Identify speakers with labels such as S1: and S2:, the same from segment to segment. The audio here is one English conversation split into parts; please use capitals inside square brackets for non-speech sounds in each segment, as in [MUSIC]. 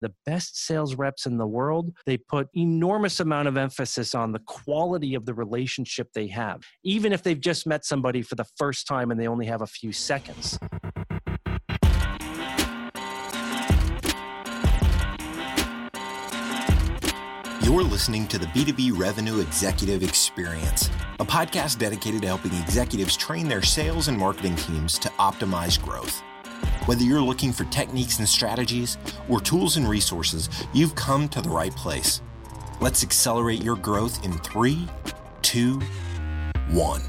S1: the best sales reps in the world, they put enormous amount of emphasis on the quality of the relationship they have, even if they've just met somebody for the first time and they only have a few seconds.
S2: You're listening to the B2B Revenue Executive Experience, a podcast dedicated to helping executives train their sales and marketing teams to optimize growth. Whether you're looking for techniques and strategies or tools and resources, you've come to the right place. Let's accelerate your growth in three, two, one.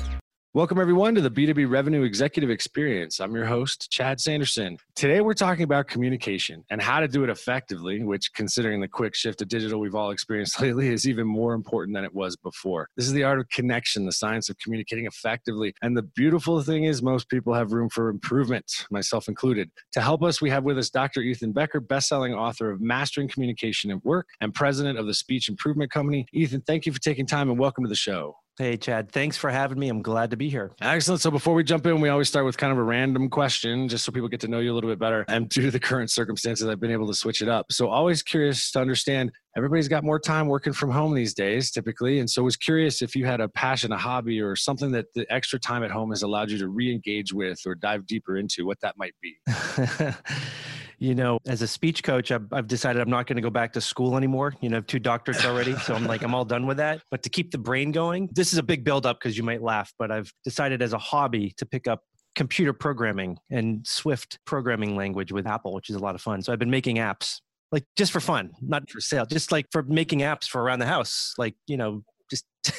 S3: Welcome, everyone, to the B2B Revenue Executive Experience. I'm your host, Chad Sanderson. Today, we're talking about communication and how to do it effectively, which, considering the quick shift to digital we've all experienced [LAUGHS] lately, is even more important than it was before. This is the art of connection, the science of communicating effectively. And the beautiful thing is, most people have room for improvement, myself included. To help us, we have with us Dr. Ethan Becker, bestselling author of Mastering Communication at Work and president of the Speech Improvement Company. Ethan, thank you for taking time and welcome to the show.
S1: Hey, Chad, thanks for having me. I'm glad to be here.
S3: Excellent. So, before we jump in, we always start with kind of a random question just so people get to know you a little bit better. And due to the current circumstances, I've been able to switch it up. So, always curious to understand everybody's got more time working from home these days, typically. And so, I was curious if you had a passion, a hobby, or something that the extra time at home has allowed you to re engage with or dive deeper into, what that might be. [LAUGHS]
S1: you know, as a speech coach, I've, I've decided I'm not going to go back to school anymore. You know, I have two doctorates already. So I'm like, I'm all done with that. But to keep the brain going, this is a big buildup because you might laugh, but I've decided as a hobby to pick up computer programming and Swift programming language with Apple, which is a lot of fun. So I've been making apps like just for fun, not for sale, just like for making apps for around the house, like, you know, just [LAUGHS]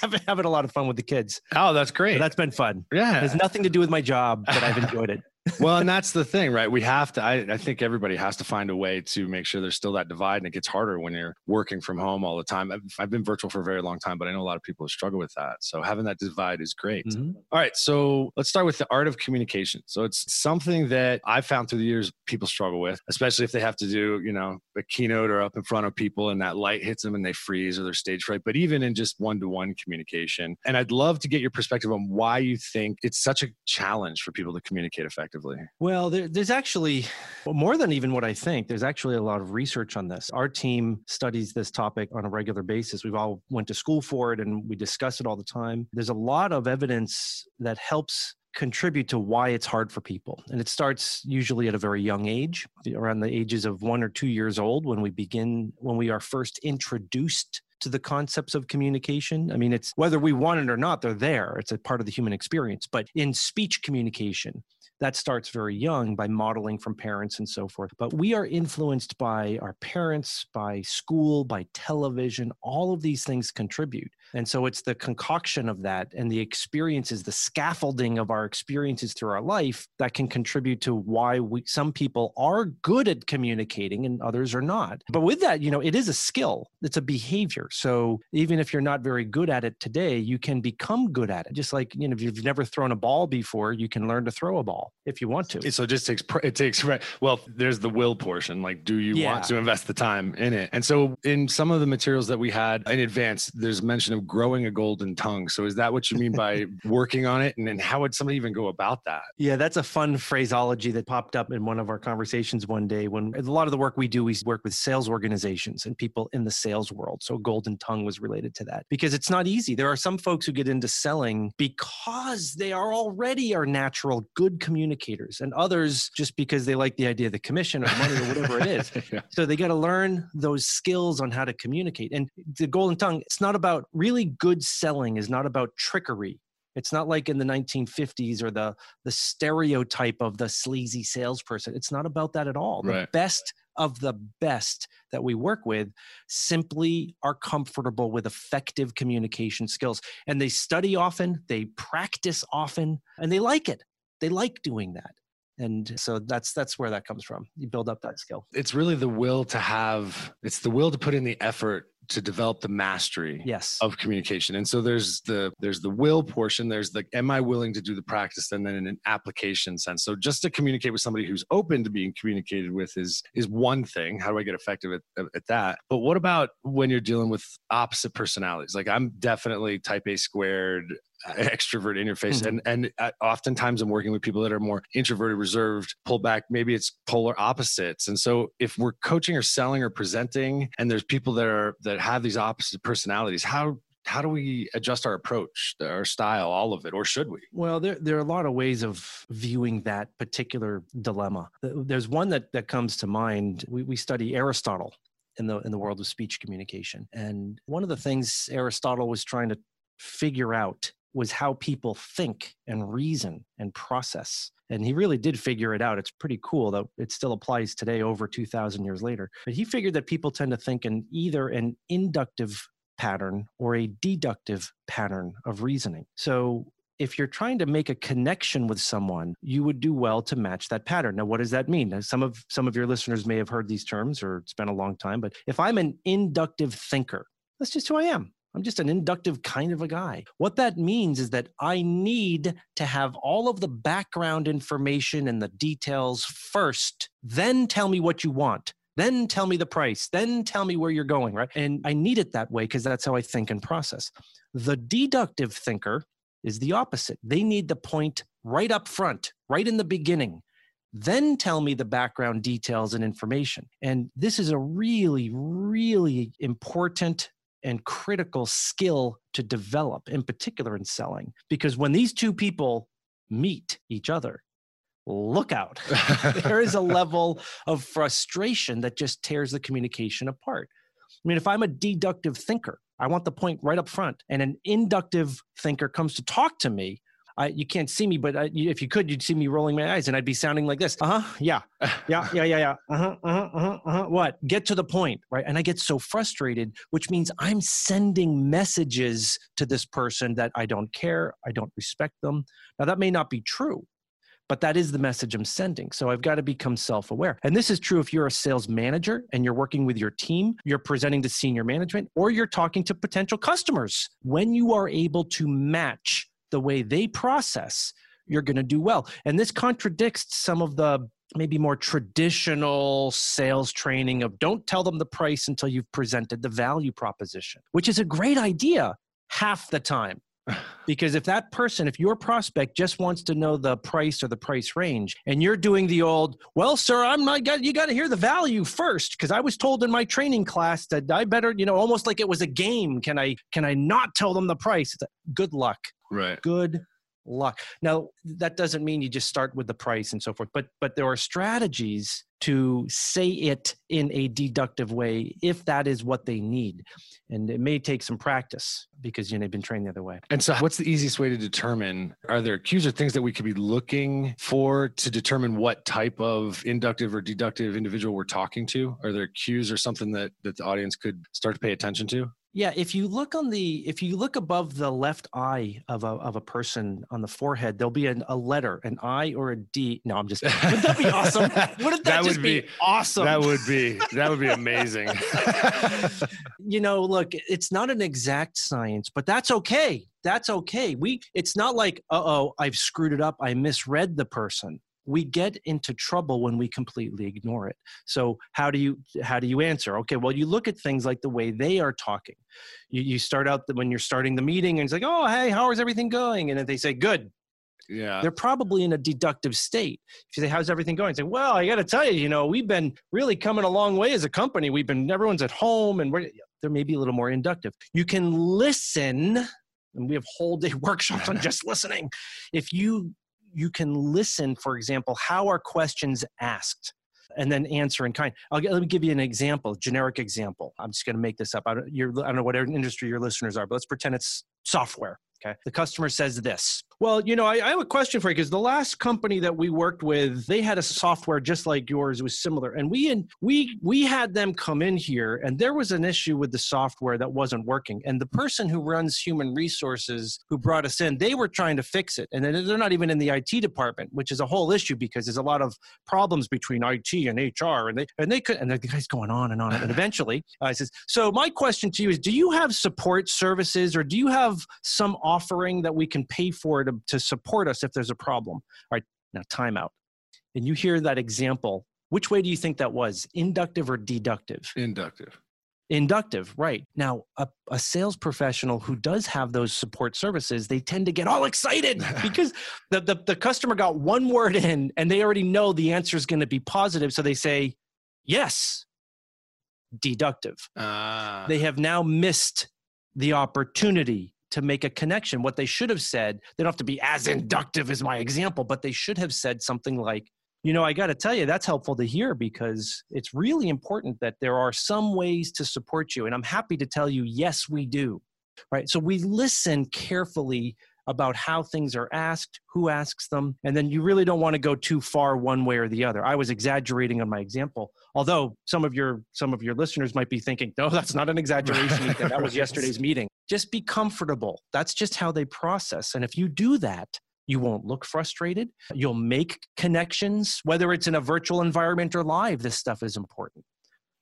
S1: having, having a lot of fun with the kids.
S3: Oh, that's great.
S1: So that's been fun.
S3: Yeah.
S1: It has nothing to do with my job, but I've enjoyed it
S3: well, and that's the thing, right? We have to, I, I, think everybody has to find a way to make sure there's still that divide. And it gets harder when you're working from home all the time. I've, I've been virtual for a very long time, but I know a lot of people struggle with that. So having that divide is great. Mm-hmm. All right. So let's start with the art of communication. So it's something that I've found through the years people struggle with, especially if they have to do, you know, a keynote or up in front of people and that light hits them and they freeze or they're stage fright, but even in just one to one communication. And I'd love to get your perspective on why you think it's such a challenge for people to communicate effectively.
S1: Well, there, there's actually well, more than even what I think. There's actually a lot of research on this. Our team studies this topic on a regular basis. We've all went to school for it and we discuss it all the time. There's a lot of evidence that helps contribute to why it's hard for people. And it starts usually at a very young age, around the ages of one or two years old, when we begin, when we are first introduced to the concepts of communication. I mean, it's whether we want it or not, they're there. It's a part of the human experience. But in speech communication, that starts very young by modeling from parents and so forth. But we are influenced by our parents, by school, by television. All of these things contribute. And so it's the concoction of that and the experiences, the scaffolding of our experiences through our life that can contribute to why we, some people are good at communicating and others are not. But with that, you know, it is a skill, it's a behavior. So even if you're not very good at it today, you can become good at it. Just like, you know, if you've never thrown a ball before, you can learn to throw a ball if you want to.
S3: So it just takes, it takes, well, there's the will portion. Like, do you yeah. want to invest the time in it? And so in some of the materials that we had in advance, there's mention of growing a golden tongue. So is that what you mean by [LAUGHS] working on it? And then how would somebody even go about that?
S1: Yeah, that's a fun phraseology that popped up in one of our conversations one day when a lot of the work we do, we work with sales organizations and people in the sales world. So golden tongue was related to that because it's not easy. There are some folks who get into selling because they are already our natural good communicators and others just because they like the idea of the commission or money or whatever it is. [LAUGHS] yeah. So they got to learn those skills on how to communicate. And the golden tongue, it's not about really good selling is not about trickery. It's not like in the 1950s or the the stereotype of the sleazy salesperson. It's not about that at all.
S3: Right.
S1: The best of the best that we work with simply are comfortable with effective communication skills. And they study often, they practice often, and they like it. They like doing that. And so that's that's where that comes from. You build up that skill.
S3: it's really the will to have it's the will to put in the effort to develop the mastery
S1: yes.
S3: of communication and so there's the there's the will portion there's the am i willing to do the practice and then in an application sense so just to communicate with somebody who's open to being communicated with is is one thing how do i get effective at, at that but what about when you're dealing with opposite personalities like i'm definitely type a squared [LAUGHS] extrovert in your face. Mm-hmm. And and oftentimes I'm working with people that are more introverted, reserved, pull back. Maybe it's polar opposites. And so if we're coaching or selling or presenting, and there's people that are that have these opposite personalities, how how do we adjust our approach, our style, all of it, or should we?
S1: Well, there, there are a lot of ways of viewing that particular dilemma. There's one that, that comes to mind. We, we study Aristotle in the in the world of speech communication, and one of the things Aristotle was trying to figure out was how people think and reason and process. And he really did figure it out. It's pretty cool that it still applies today over 2,000 years later. But he figured that people tend to think in either an inductive pattern or a deductive pattern of reasoning. So if you're trying to make a connection with someone you would do well to match that pattern now what does that mean now, some of some of your listeners may have heard these terms or been a long time but if i'm an inductive thinker that's just who i am I'm just an inductive kind of a guy. What that means is that I need to have all of the background information and the details first, then tell me what you want. Then tell me the price. Then tell me where you're going, right? And I need it that way because that's how I think and process. The deductive thinker is the opposite. They need the point right up front, right in the beginning. Then tell me the background details and information. And this is a really, really important and critical skill to develop, in particular in selling. Because when these two people meet each other, look out. [LAUGHS] there is a level of frustration that just tears the communication apart. I mean, if I'm a deductive thinker, I want the point right up front, and an inductive thinker comes to talk to me, I, you can't see me, but I, if you could, you'd see me rolling my eyes, and I'd be sounding like this. Uh huh. Yeah. Yeah. Yeah. Yeah. Yeah. Uh huh. Uh huh. Uh huh. Uh-huh. What? Get to the point, right? And I get so frustrated, which means I'm sending messages to this person that I don't care, I don't respect them. Now that may not be true, but that is the message I'm sending. So I've got to become self aware. And this is true if you're a sales manager and you're working with your team, you're presenting to senior management, or you're talking to potential customers. When you are able to match the way they process, you're going to do well. And this contradicts some of the maybe more traditional sales training of don't tell them the price until you've presented the value proposition, which is a great idea half the time. Because if that person, if your prospect just wants to know the price or the price range, and you're doing the old, well, sir, I'm not, you got to hear the value first, because I was told in my training class that I better, you know, almost like it was a game. Can I, can I not tell them the price? Good luck.
S3: Right.
S1: Good luck. Now, that doesn't mean you just start with the price and so forth, but but there are strategies to say it in a deductive way if that is what they need. And it may take some practice because you know they've been trained the other way.
S3: And so what's the easiest way to determine are there cues or things that we could be looking for to determine what type of inductive or deductive individual we're talking to? Are there cues or something that, that the audience could start to pay attention to?
S1: Yeah, if you look on the if you look above the left eye of a of a person on the forehead, there'll be an, a letter, an I or a D. No, I'm just. Wouldn't that be awesome? [LAUGHS] Wouldn't that, that would be, be, awesome?
S3: That would be [LAUGHS] that would be amazing. [LAUGHS]
S1: you know, look, it's not an exact science, but that's okay. That's okay. We it's not like, uh oh, I've screwed it up. I misread the person we get into trouble when we completely ignore it. So how do you how do you answer? Okay well you look at things like the way they are talking. You, you start out the, when you're starting the meeting and it's like oh hey how is everything going? And if they say good.
S3: Yeah.
S1: They're probably in a deductive state. If you say how's everything going? Say well i got to tell you you know we've been really coming a long way as a company. We've been everyone's at home and we're there may be a little more inductive. You can listen and we have whole day [LAUGHS] workshops on [LAUGHS] just listening. If you you can listen, for example, how are questions asked? and then answer in kind. I'll let me give you an example, generic example. I'm just going to make this up. I don't, I don't know what industry your listeners are, but let's pretend it's software. Okay. The customer says this. Well, you know, I, I have a question for you because the last company that we worked with, they had a software just like yours. It was similar, and we and we we had them come in here, and there was an issue with the software that wasn't working. And the person who runs human resources, who brought us in, they were trying to fix it, and they're not even in the IT department, which is a whole issue because there's a lot of problems between IT and HR, and they and they could, and the guy's going on and on, and eventually, [LAUGHS] I uh, says, so my question to you is, do you have support services, or do you have some offering that we can pay for to, to support us if there's a problem. All right, now timeout. And you hear that example. Which way do you think that was? Inductive or deductive?
S3: Inductive.
S1: Inductive, right. Now, a, a, sales professional who does have those support services, they tend to get all excited [LAUGHS] because the, the, the, customer got one word in and they already know the answer is going to be positive. So they say, yes, deductive. Uh. They have now missed the opportunity to make a connection. What they should have said, they don't have to be as inductive as my example, but they should have said something like, you know, I got to tell you, that's helpful to hear because it's really important that there are some ways to support you. And I'm happy to tell you, yes, we do. Right. So we listen carefully about how things are asked, who asks them, and then you really don't want to go too far one way or the other. I was exaggerating on my example, although some of your some of your listeners might be thinking, "No, that's not an exaggeration. that was [LAUGHS] yesterday's meeting." Just be comfortable. That's just how they process. And if you do that, you won't look frustrated. You'll make connections, whether it's in a virtual environment or live. This stuff is important.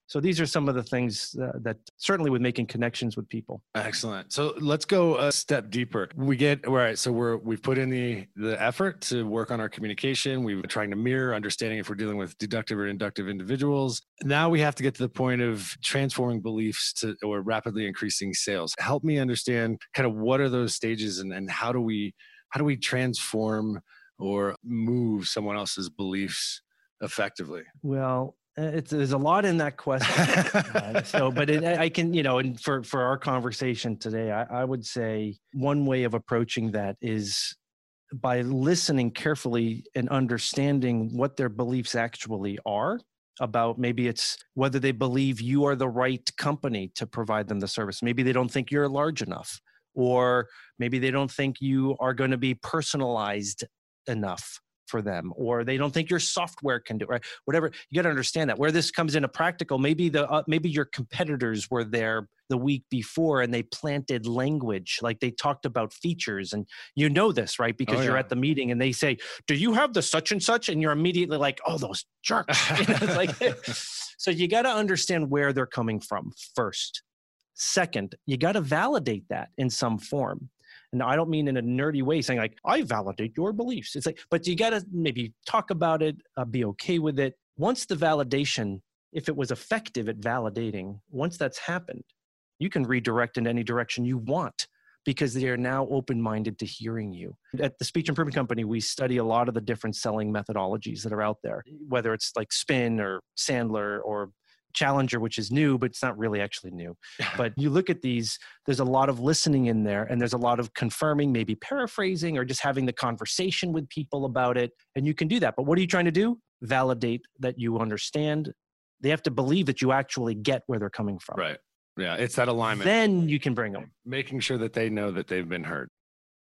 S1: So these are some of the things uh, that certainly with making connections with people.
S3: Excellent. So let's go a step deeper. We get all right. So we're we've put in the the effort to work on our communication. We've been trying to mirror understanding if we're dealing with deductive or inductive individuals. Now we have to get to the point of transforming beliefs to or rapidly increasing sales. Help me understand kind of what are those stages and, and how do we how do we transform or move someone else's beliefs effectively?
S1: Well, it's there's a lot in that question. uh, [LAUGHS] so, but it, I can, you know, and for for our conversation today, I, I would say one way of approaching that is by listening carefully and understanding what their beliefs actually are about maybe it's whether they believe you are the right company to provide them the service maybe they don't think you're large enough or maybe they don't think you are going to be personalized enough for them or they don't think your software can do it right whatever you got to understand that where this comes into practical maybe the uh, maybe your competitors were there the week before and they planted language like they talked about features and you know this right? Because oh, you're at the meeting and they say do you have the such and such? And you're immediately like oh those jerks. [LAUGHS] You know, like [LAUGHS] so you got to understand where they're coming from first. Second, you got to validate that in some form. And I don't mean in a nerdy way saying like, I validate your beliefs. It's like, but you got to maybe talk about it, uh, be okay with it. Once the validation, if it was effective at validating, once that's happened, you can redirect in any direction you want because they are now open minded to hearing you. At the Speech Improvement Company, we study a lot of the different selling methodologies that are out there, whether it's like Spin or Sandler or Challenger, which is new, but it's not really actually new. [LAUGHS] but you look at these, there's a lot of listening in there, and there's a lot of confirming, maybe paraphrasing, or just having the conversation with people about it. And you can do that. But what are you trying to do? Validate that you understand. They have to believe that you actually get where they're coming from.
S3: Right. Yeah. It's that alignment.
S1: Then you can bring them.
S3: Making sure that they know that they've been heard.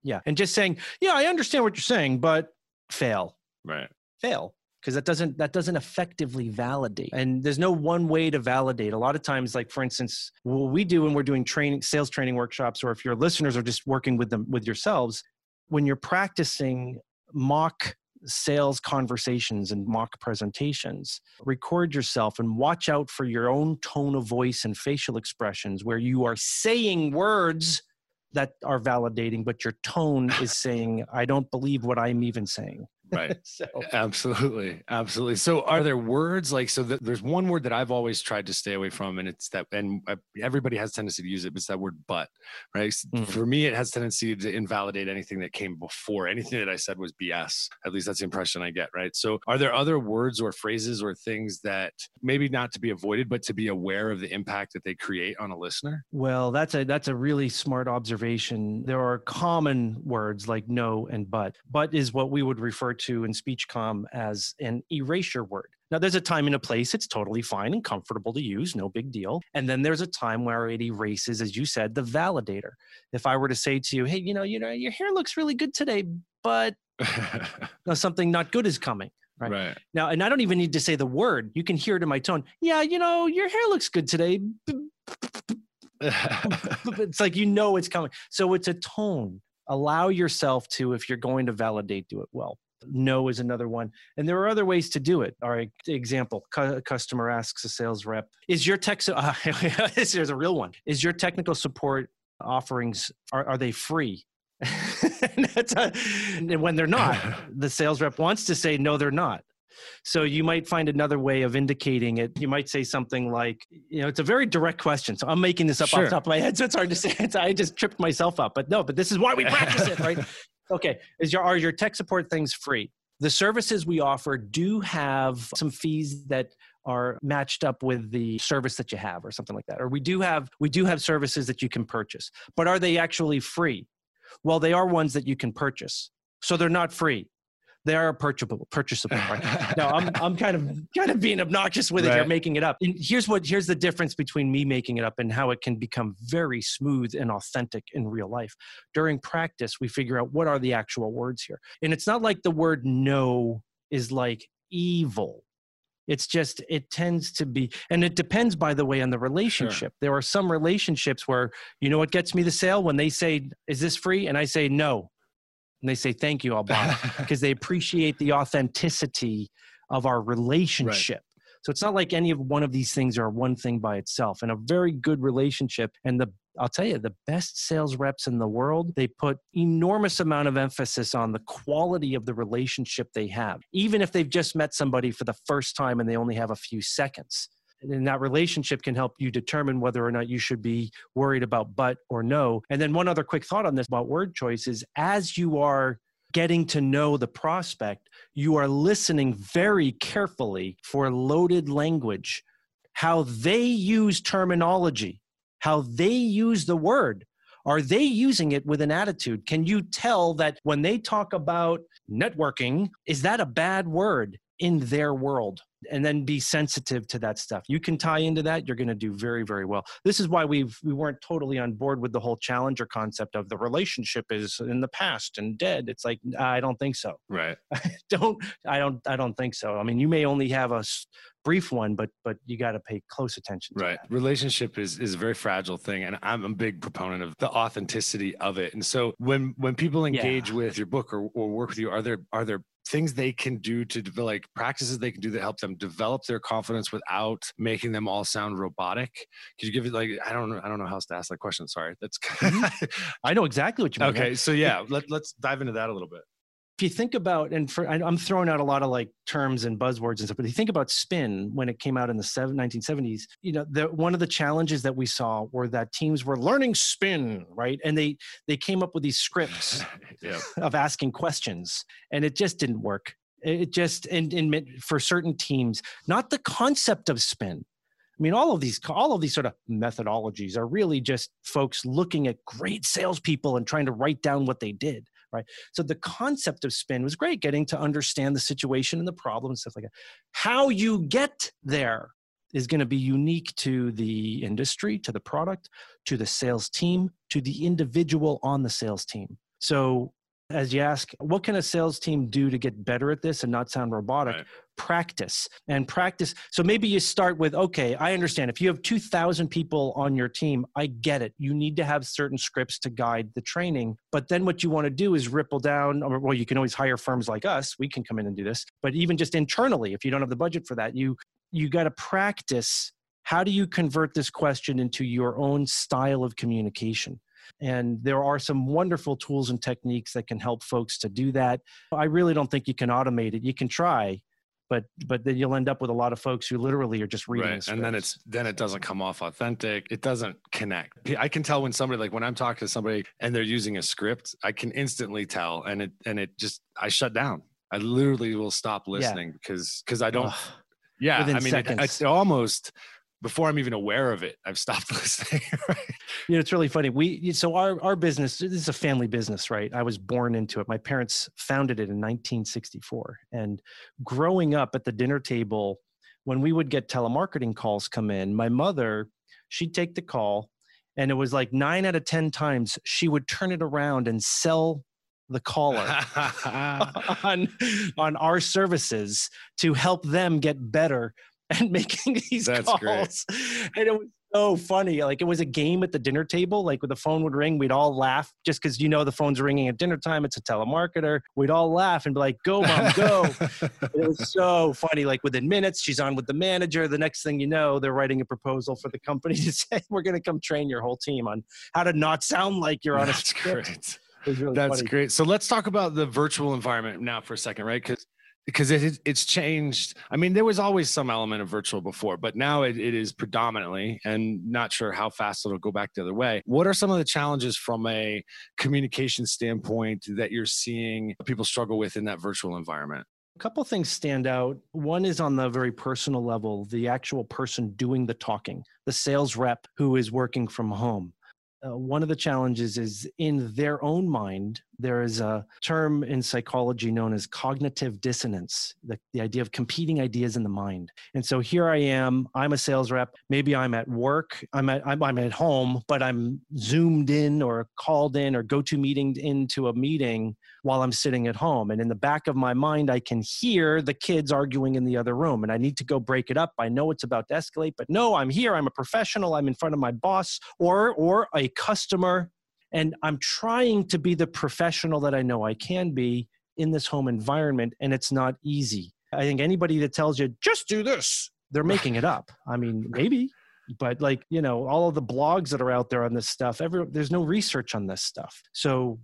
S1: Yeah. And just saying, yeah, I understand what you're saying, but fail.
S3: Right.
S1: Fail because that doesn't that doesn't effectively validate. And there's no one way to validate. A lot of times like for instance what we do when we're doing training sales training workshops or if your listeners are just working with them with yourselves when you're practicing mock sales conversations and mock presentations record yourself and watch out for your own tone of voice and facial expressions where you are saying words that are validating but your tone is [LAUGHS] saying i don't believe what i'm even saying
S3: right. [LAUGHS] So absolutely. Absolutely. So are there words like so there's one word that i've always tried to stay away from and it's that and everybody has tendency to use it but it's that word but right? Mm-hmm. for me it has tendency to invalidate anything that came before. Anything that i said was bs at least that's the impression i get right? So are there other words or phrases or things that maybe not to be avoided but to be aware of the impact that they create on a listener?
S1: Well that's a that's a really smart observation. There are common words like no and but. But is what we would refer to in SpeechComm as an erasure word. Now, there's a time and a place. It's totally fine and comfortable to use, no big deal. And then there's a time where it erases, as you said, the validator. If I were to say to you, hey, you know, you know, your hair looks really good today, but [LAUGHS] something not good is coming. Right. right. Now, and I don't even need to say the word. You can hear it in my tone. Yeah, you know, your hair looks good today. [LAUGHS] it's like you know it's coming. So it's a tone. Allow yourself to, if you're going to validate, do it well. No is another one. And there are other ways to do it. All right, example cu- customer asks a sales rep, Is your tech, so, uh, [LAUGHS] this is a real one. Is your technical support offerings, are, are they free? [LAUGHS] and, a, and when they're not, [LAUGHS] the sales rep wants to say, No, they're not. So you might find another way of indicating it. You might say something like, you know, it's a very direct question. So I'm making this up sure. off the top of my head. So it's hard to say. It's, I just tripped myself up. But no, but this is why we practice it, right? Okay. Is your are your tech support things free? The services we offer do have some fees that are matched up with the service that you have or something like that. Or we do have we do have services that you can purchase. But are they actually free? Well, they are ones that you can purchase. So they're not free they are purchasable purchasable right? no i'm [LAUGHS] i'm kind of kind of being obnoxious with it right. here making it up. And here's what here's the difference between me making it up and how it can become very smooth and authentic in real life. During practice we figure out what are the actual words here. And it's not like the word no is like evil. It's just it tends to be and it depends by the way on the relationship. Sure. there are some relationships where you know what gets me the sale? When they say is this free? And i say no and they say thank you i'll [LAUGHS] buy because they appreciate the authenticity of our relationship. Right. so it's not like any of one of these things are one thing by itself. And a very good relationship and the i'll tell you the best sales reps in the world they put enormous amount of emphasis on the quality of the relationship they have even if they've just met somebody for the first time and they only have a few seconds and that relationship can help you determine whether or not you should be worried about but or no. And then one other quick thought on this about word choice is as you are getting to know the prospect, you are listening very carefully for loaded language, how they use terminology, how they use the word. Are they using it with an attitude? Can you tell that when they talk about networking, is that a bad word in their world? And then be sensitive to that stuff. You can tie into that, you're going to do very, very well. This is why we've we weren't totally on board with the whole challenger concept of the relationship is in the past and dead. It's like I don't think so.
S3: Right.
S1: I [LAUGHS] don't I don't I don't think so. I mean, you may only have a brief one, but but you got to pay close attention.
S3: right.
S1: That.
S3: Relationship is is a very fragile thing, and I'm a big proponent of the authenticity of it. And so when when people engage yeah. with your book or, or work with you, are there are there things they can do to develop like practices they can do that help them develop their confidence without making them all sound robotic. Could you give it like i don't know i don't know how else to ask that question sorry. That's
S1: mm-hmm. [LAUGHS] i know exactly what you mean
S3: okay so yeah let, let's dive into that a little bit
S1: if you think about and for i'm throwing out a lot of like terms and buzzwords and stuff but if you think about spin when it came out in the 1970s you know the, one of the challenges that we saw were that teams were learning spin right? And they they came up with these scripts [LAUGHS] of asking questions and it just didn't work. It just and, and for certain teams not the concept of spin. I mean, all of these, all of these sort of methodologies are really just folks looking at great salespeople and trying to write down what they did right? So the concept of spin was great, getting to understand the situation and the problem and stuff like that. How you get there is going to be unique to the industry, to the product, to the sales team, to the individual on the sales team. So as you ask, what can a sales team do to get better at this and not sound robotic? Right. Practice and practice. So maybe you start with, okay, I understand. If you have 2,000 people on your team, I get it. You need to have certain scripts to guide the training. But then what you want to do is ripple down, or well, you can always hire firms like us. We can come in and do this. But even just internally, if you don't have the budget for that, you you got to practice how do you convert this question into your own style of communication and there are some wonderful tools and techniques that can help folks to do that. I really don't think you can automate it. You can try, but but then you'll end up with a lot of folks who literally are just reading right.
S3: and then it's then it doesn't come off authentic it doesn't connect i can tell when somebody like when i'm talking to somebody and they're using a script i can instantly tell and it and it just i shut down i literally will stop listening yeah. because because i don't Ugh. yeah Within i mean it, it's almost before I'm even aware of it, I've stopped [LAUGHS] listening. right?
S1: You know, it's really funny. We so our our business this is a family business, right? I was born into it. My parents founded it in 1964, and growing up at the dinner table, when we would get telemarketing calls come in, my mother she'd take the call, and it was like nine out of ten times she would turn it around and sell the caller [LAUGHS] [LAUGHS] on on our services to help them get better [LAUGHS] and making these That's calls. Great. And it was so funny. Like it was a game at the dinner table. Like when the phone would ring, we'd all laugh just because you know the phone's ringing at dinner time. It's a telemarketer. We'd all laugh and be like, "Go, mom, go!" [LAUGHS] it was so funny. Like within minutes, she's on with the manager. The next thing you know, they're writing a proposal for the company [LAUGHS] to say, "We're going to come train your whole team on how to not sound like you're on
S3: That's
S1: a script."
S3: Great. Really That's funny. great. So let's talk about the virtual environment now for a second, right? Because because it, it's changed. I mean, there was always some element of virtual before, but now it, it is predominantly, and not sure how fast it'll go back the other way. What are some of the challenges from a communication standpoint that you're seeing people struggle with in that virtual environment?
S1: A couple things stand out. One is on the very personal level, the actual person doing the talking, the sales rep who is working from home. Uh, one of the challenges is in their own mind, there is a term in psychology known as cognitive dissonance, the, the idea of competing ideas in the mind. And so here I am, I'm a sales rep. Maybe I'm at work, I'm at, I'm, I'm at home, but I'm zoomed in or called in or go to meeting into a meeting while I'm sitting at home. And in the back of my mind, I can hear the kids arguing in the other room and I need to go break it up. I know it's about to escalate, but no, I'm here. I'm a professional. I'm in front of my boss or, or a customer and I'm trying to be the professional that I know I can be in this home environment, and it's not easy. I think anybody that tells you, just do this, they're making it up. I mean, maybe, but like, you know, all of the blogs that are out there on this stuff, every, there's no research on this stuff. So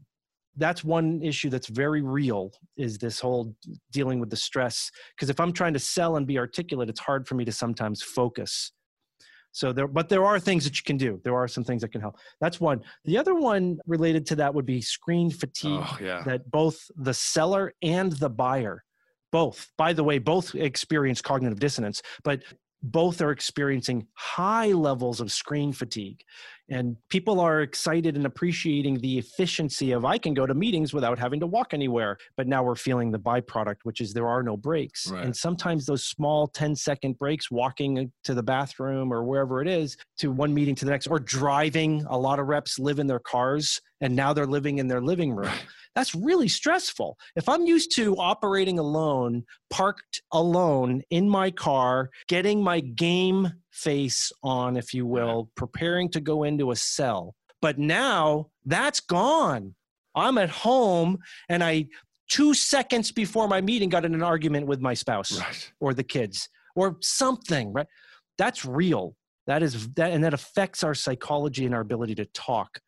S1: that's one issue that's very real is this whole dealing with the stress because if i'm trying to sell and be articulate it's hard for me to sometimes focus so there, but there are things that you can do. There are some things that can help. That's one. The other one related to that would be screen fatigue.
S3: Oh, yeah.
S1: That both the seller and the buyer, both, by the way, both experience cognitive dissonance, but both are experiencing high levels of screen fatigue and people are excited and appreciating the efficiency of i can go to meetings without having to walk anywhere but now we're feeling the byproduct which is there are no breaks right. and sometimes those small 10 second breaks walking to the bathroom or wherever it is to one meeting to the next or driving a lot of reps live in their cars and now they're living in their living room that's really stressful. If I'm used to operating alone, parked alone in my car, getting my game face on, if you uh-huh. will, preparing to go into a cell, but now that's gone. I'm at home and I, two seconds before my meeting, got in an argument with my spouse right. or the kids or something, right? That's real. That is that, and that affects our psychology and our ability to talk.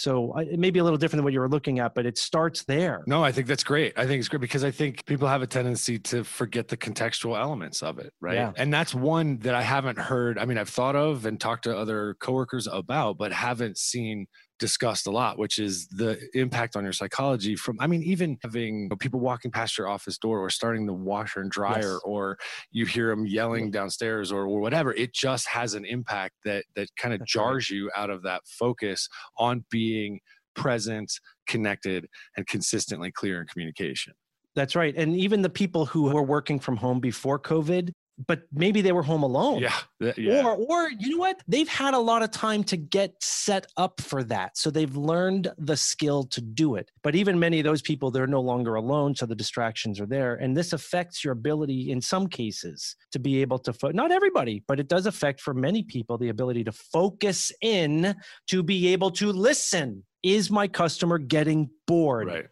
S1: So it may be a little different than what you were looking at, but it starts there.
S3: No, I think that's great. I think it's great because I think people have a tendency to forget the contextual elements of it, right? Yeah. And that's one that I haven't heard. I mean, I've thought of and talked to other coworkers about, but haven't seen discussed a lot, which is the impact on your psychology from, I mean, even having people walking past your office door or starting the washer and dryer, yes. or you hear them yelling downstairs or, or whatever. It just has an impact that, that kind of jars right. you out of that focus on being present, connected, and consistently clear in communication.
S1: That's right. And even the people who were working from home before COVID, but maybe they were home alone.
S3: Yeah, yeah.
S1: Or, or you know what? They've had a lot of time to get set up for that. So they've learned the skill to do it. But even many of those people, they're no longer alone. So the distractions are there. And this affects your ability in some cases to be able to, fo- not everybody, but it does affect for many people the ability to focus in to be able to listen. Is my customer getting bored?
S3: Right.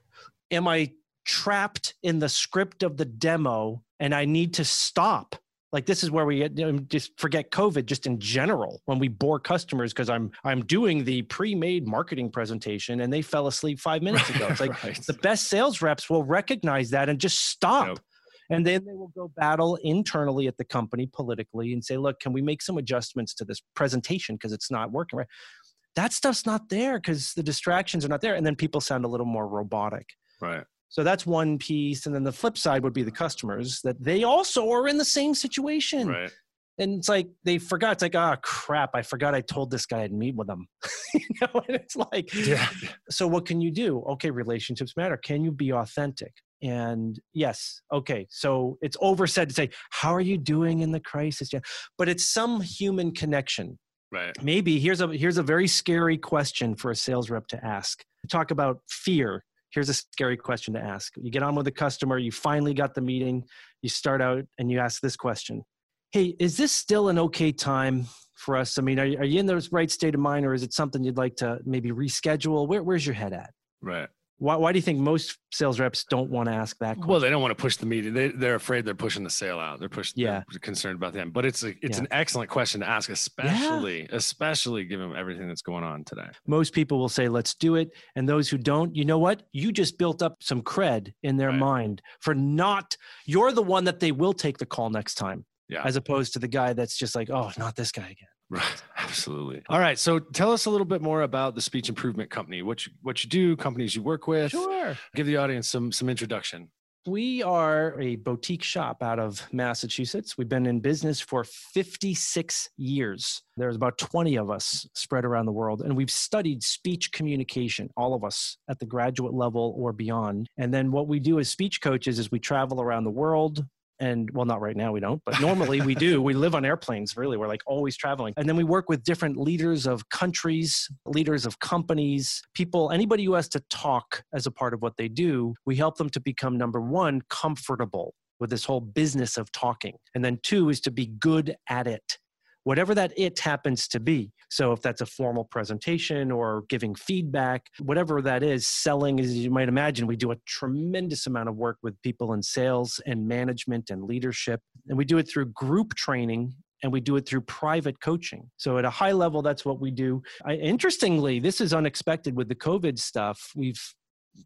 S1: Am I trapped in the script of the demo and I need to stop like this is where we you know, just forget covid just in general when we bore customers because i'm i'm doing the pre-made marketing presentation and they fell asleep five minutes ago. [LAUGHS] It's like right. the best sales reps will recognize that and just stop. Yep. and then they will go battle internally at the company politically and say look can we make some adjustments to this presentation because it's not working right? That stuff's not there because the distractions are not there. And then people sound a little more robotic.
S3: Right
S1: so that's one piece. And then the flip side would be the customers that they also are in the same situation.
S3: Right.
S1: And it's like they forgot. It's like, ah, oh, crap! I forgot I told this guy I'd meet with him. [LAUGHS] you know, and it's like, yeah. So what can you do? Okay, relationships matter. Can you be authentic? And yes, okay. So it's oversaid to say, "How are you doing in the crisis?" Yeah, but it's some human connection.
S3: Right.
S1: Maybe here's a here's a very scary question for a sales rep to ask. Talk about fear here's a scary question to ask. You get on with the customer, you finally got the meeting, you start out and you ask this question Hey, is this still an okay time for us? I mean, are, are you in the right state of mind or is it something you'd like to maybe reschedule? Where, where's your head at?
S3: Right.
S1: Why, why do you think most sales reps don't want to ask that question?
S3: Well, they don't want to push the meeting. They, they're afraid they're pushing the sale out. They're pushing.
S1: Yeah.
S3: They're concerned about them. But it's a, it's
S1: Yeah.
S3: an excellent question to ask, especially especially given everything that's going on today.
S1: most people will say, let's do it. And those who don't, you know what? You just built up some cred in their
S3: Right.
S1: mind for not, you're the one that they will take the call next time,
S3: Yeah.
S1: as opposed to the guy that's just like, oh, not this guy again.
S3: Right. [LAUGHS] Absolutely. All right. So tell us a little bit more about the Speech Improvement Company. What you what you do, companies you work with.
S1: Sure.
S3: Give the audience some some introduction.
S1: We are a boutique shop out of Massachusetts. We've been in business for 56 years. There's about 20 of us spread around the world, and we've studied speech communication, all of us at the graduate level or beyond. And then what we do as speech coaches is we travel around the world. And well, not right now, we don't, but [LAUGHS] normally we do. We live on airplanes, really. We're like always traveling. And then we work with different leaders of countries, leaders of companies, people, anybody who has to talk as a part of what they do. We help them to become number one, comfortable with this whole business of talking. And then two is to be good at it, whatever that it happens to be. So if that's a formal presentation or giving feedback, whatever that is, selling, as you might imagine, we do a tremendous amount of work with people in sales and management and leadership. And we do it through group training and we do it through private coaching. So at a high level, that's what we do. I, interestingly, this is unexpected with the COVID stuff. We've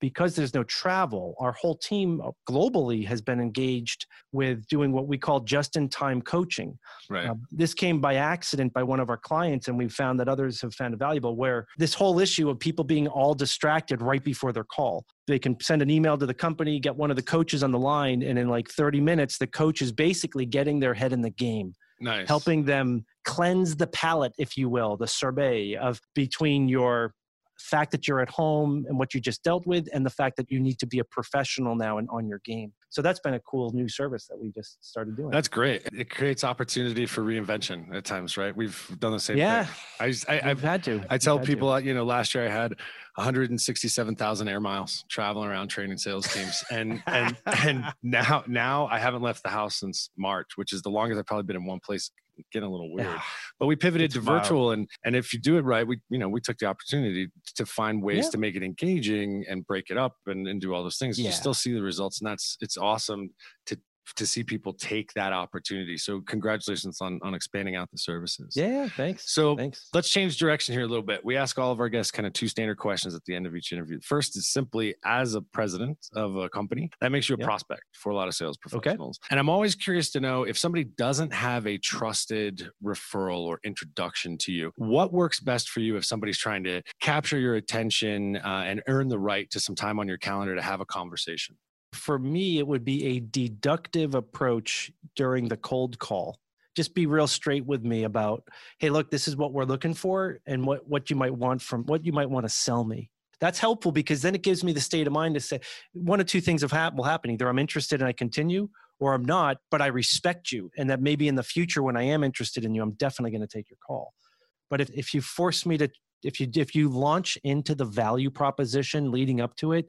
S1: because there's no travel, our whole team globally has been engaged with doing what we call just in time coaching.
S3: Right.
S1: Uh, this came by accident by one of our clients, and we found that others have found it valuable. Where this whole issue of people being all distracted right before their call, they can send an email to the company, get one of the coaches on the line, and in like 30 minutes, the coach is basically getting their head in the game
S3: nice.
S1: helping them cleanse the palate, if you will, the sorbet of between your fact that you're at home and what you just dealt with and the fact that you need to be a professional now and on your game. So that's been a cool new service that we just started doing.
S3: That's great. It creates opportunity for reinvention at times, right? We've done the same
S1: yeah,
S3: thing. I, just- I,
S1: I've
S3: I've,
S1: had to.
S3: I tell
S1: We've to.
S3: people, uh, you know, last year I had 167,000 air miles traveling around training sales teams, and and [LAUGHS] and now now I haven't left the house since March, which is the longest I've probably been in one place. Getting a little weird,
S1: Yeah.
S3: but we pivoted
S1: It's
S3: to
S1: wild.
S3: virtual, and and if you do it right, we you know we took the opportunity to find ways
S1: Yeah.
S3: to make it engaging and break it up and, and do all those things. You still see the results, and that's it's awesome to to see people take that opportunity. So congratulations on on expanding out the services.
S1: Yeah, thanks.
S3: So
S1: thanks.
S3: let's change direction here a little bit. We ask all of our guests kind of two standard questions at the end of each interview. First is simply as a president of a company, that makes you a
S1: Yep.
S3: prospect for a lot of sales professionals. Okay. And I'm always curious to know if somebody doesn't have a trusted referral or introduction to you, what works best for you if somebody's trying to capture your attention uh, and earn the right to some time on your calendar to have a conversation?
S1: For me, it would be a deductive approach during the cold call. Just be real straight with me about, hey, look, this is what we're looking for and what, what you might want from what you might want to sell me. That's helpful because then it gives me the state of mind to say one of two things have hap- will happen. Either I'm interested and I continue, or I'm not, but I respect you. And that maybe in the future, when I am interested in you, I'm definitely going to take your call. But if, if you force me to, if you if you launch into the value proposition leading up to it,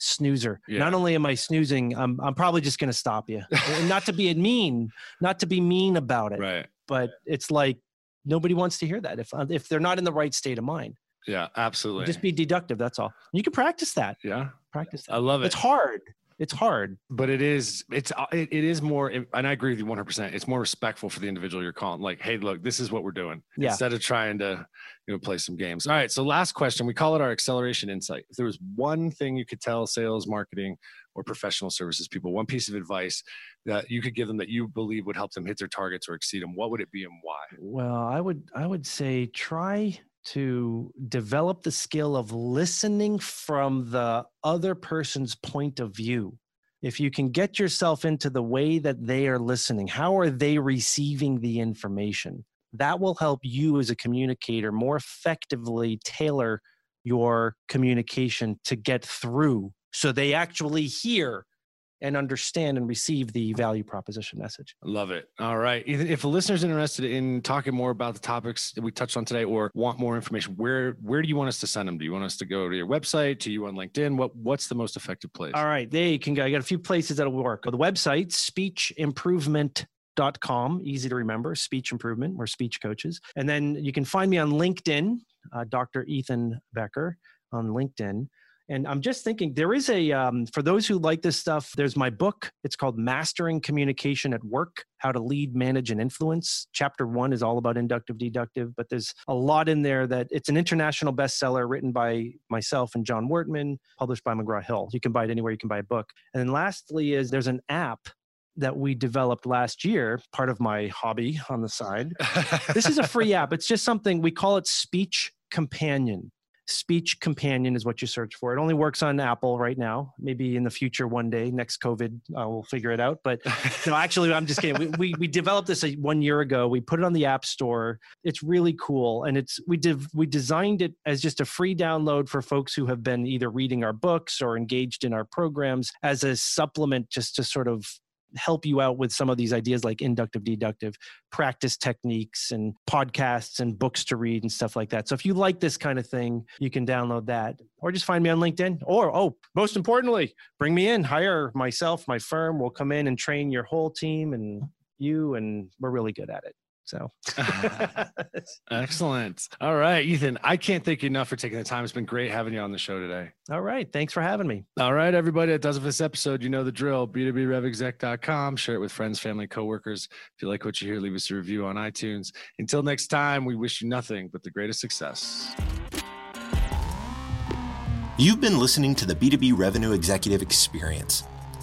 S1: snoozer.
S3: Yeah.
S1: Not only am I snoozing, I'm I'm probably just going to stop you. and not to be mean, not to be mean about it,
S3: Right.
S1: but it's like nobody wants to hear that if uh, if they're not in the right state of mind.
S3: Yeah, absolutely.
S1: Just be deductive. That's all. You can practice that.
S3: yeah,
S1: Practice that.
S3: I love it.
S1: It's hard. It's hard.
S3: but it is it's uh, it, it is more and i agree with you 100% it's more respectful for the individual you're calling like hey look this is what we're doing
S1: Yeah.
S3: instead of trying to you know play some games. All right so last question. We call it our acceleration insight. If there was one thing you could tell sales marketing or professional services people one piece of advice that you could give them that you believe would help them hit their targets or exceed them what would it be and why?
S1: Well, I would I would say try to develop the skill of listening from the other person's point of view. If you can get yourself into the way that they are listening, how are they receiving the information? That will help you as a communicator more effectively tailor your communication to get through so they actually hear and understand and receive the value proposition message.
S3: Love it. All right. If a listener's interested in talking more about the topics that we touched on today or want more information, where where do you want us to send them? Do you want us to go to your website, to you on LinkedIn? What what's the most effective place?
S1: All right, there you can go. I got a few places that'll work. The website, speechimprovement.com, easy to remember, speech improvement. We're speech coaches. And then you can find me on LinkedIn, uh, Dr. Ethan Becker on LinkedIn. And I'm just thinking there is a, um, for those who like this stuff, there's my book. It's called Mastering Communication at Work How to Lead, Manage, and Influence. Chapter one is all about inductive deductive, but there's a lot in there that it's an international bestseller written by myself and Jon Wortmann, published by McGraw Hill. You can buy it anywhere you can buy a book. And then lastly, is there's an app that we developed last year, part of my hobby on the side. [LAUGHS] this is a free app. It's just something we call it Speech Companion. Speech Companion is what you search for. It only works on Apple right now. Maybe in the future, one day, next COVID, uh, we'll figure it out. But [LAUGHS] no, actually, I'm just kidding. We, we, we developed this a, one year ago. We put it on the App Store. It's really cool, and it's we div, we designed it as just a free download for folks who have been either reading our books or engaged in our programs as a supplement, just to sort of help you out with some of these ideas like inductive deductive practice techniques and podcasts and books to read and stuff like that. So if you like this kind of thing you can download that or just find me on linkedin. Or oh most importantly bring me in hire myself my firm. Will come in and train your whole team and you and we're really good at it so [LAUGHS]
S3: excellent. All right, Ethan, I can't thank you enough for taking the time. It's been great having you on the show today.
S1: All right. Thanks for having me.
S3: All right, everybody. That does it for this episode. You know the drill. B2BRevExec.com. Share it with friends, family, coworkers. If you like what you hear, leave us a review on iTunes. Until next time, we wish you nothing but the greatest success.
S2: You've been listening to the B2B Revenue Executive Experience.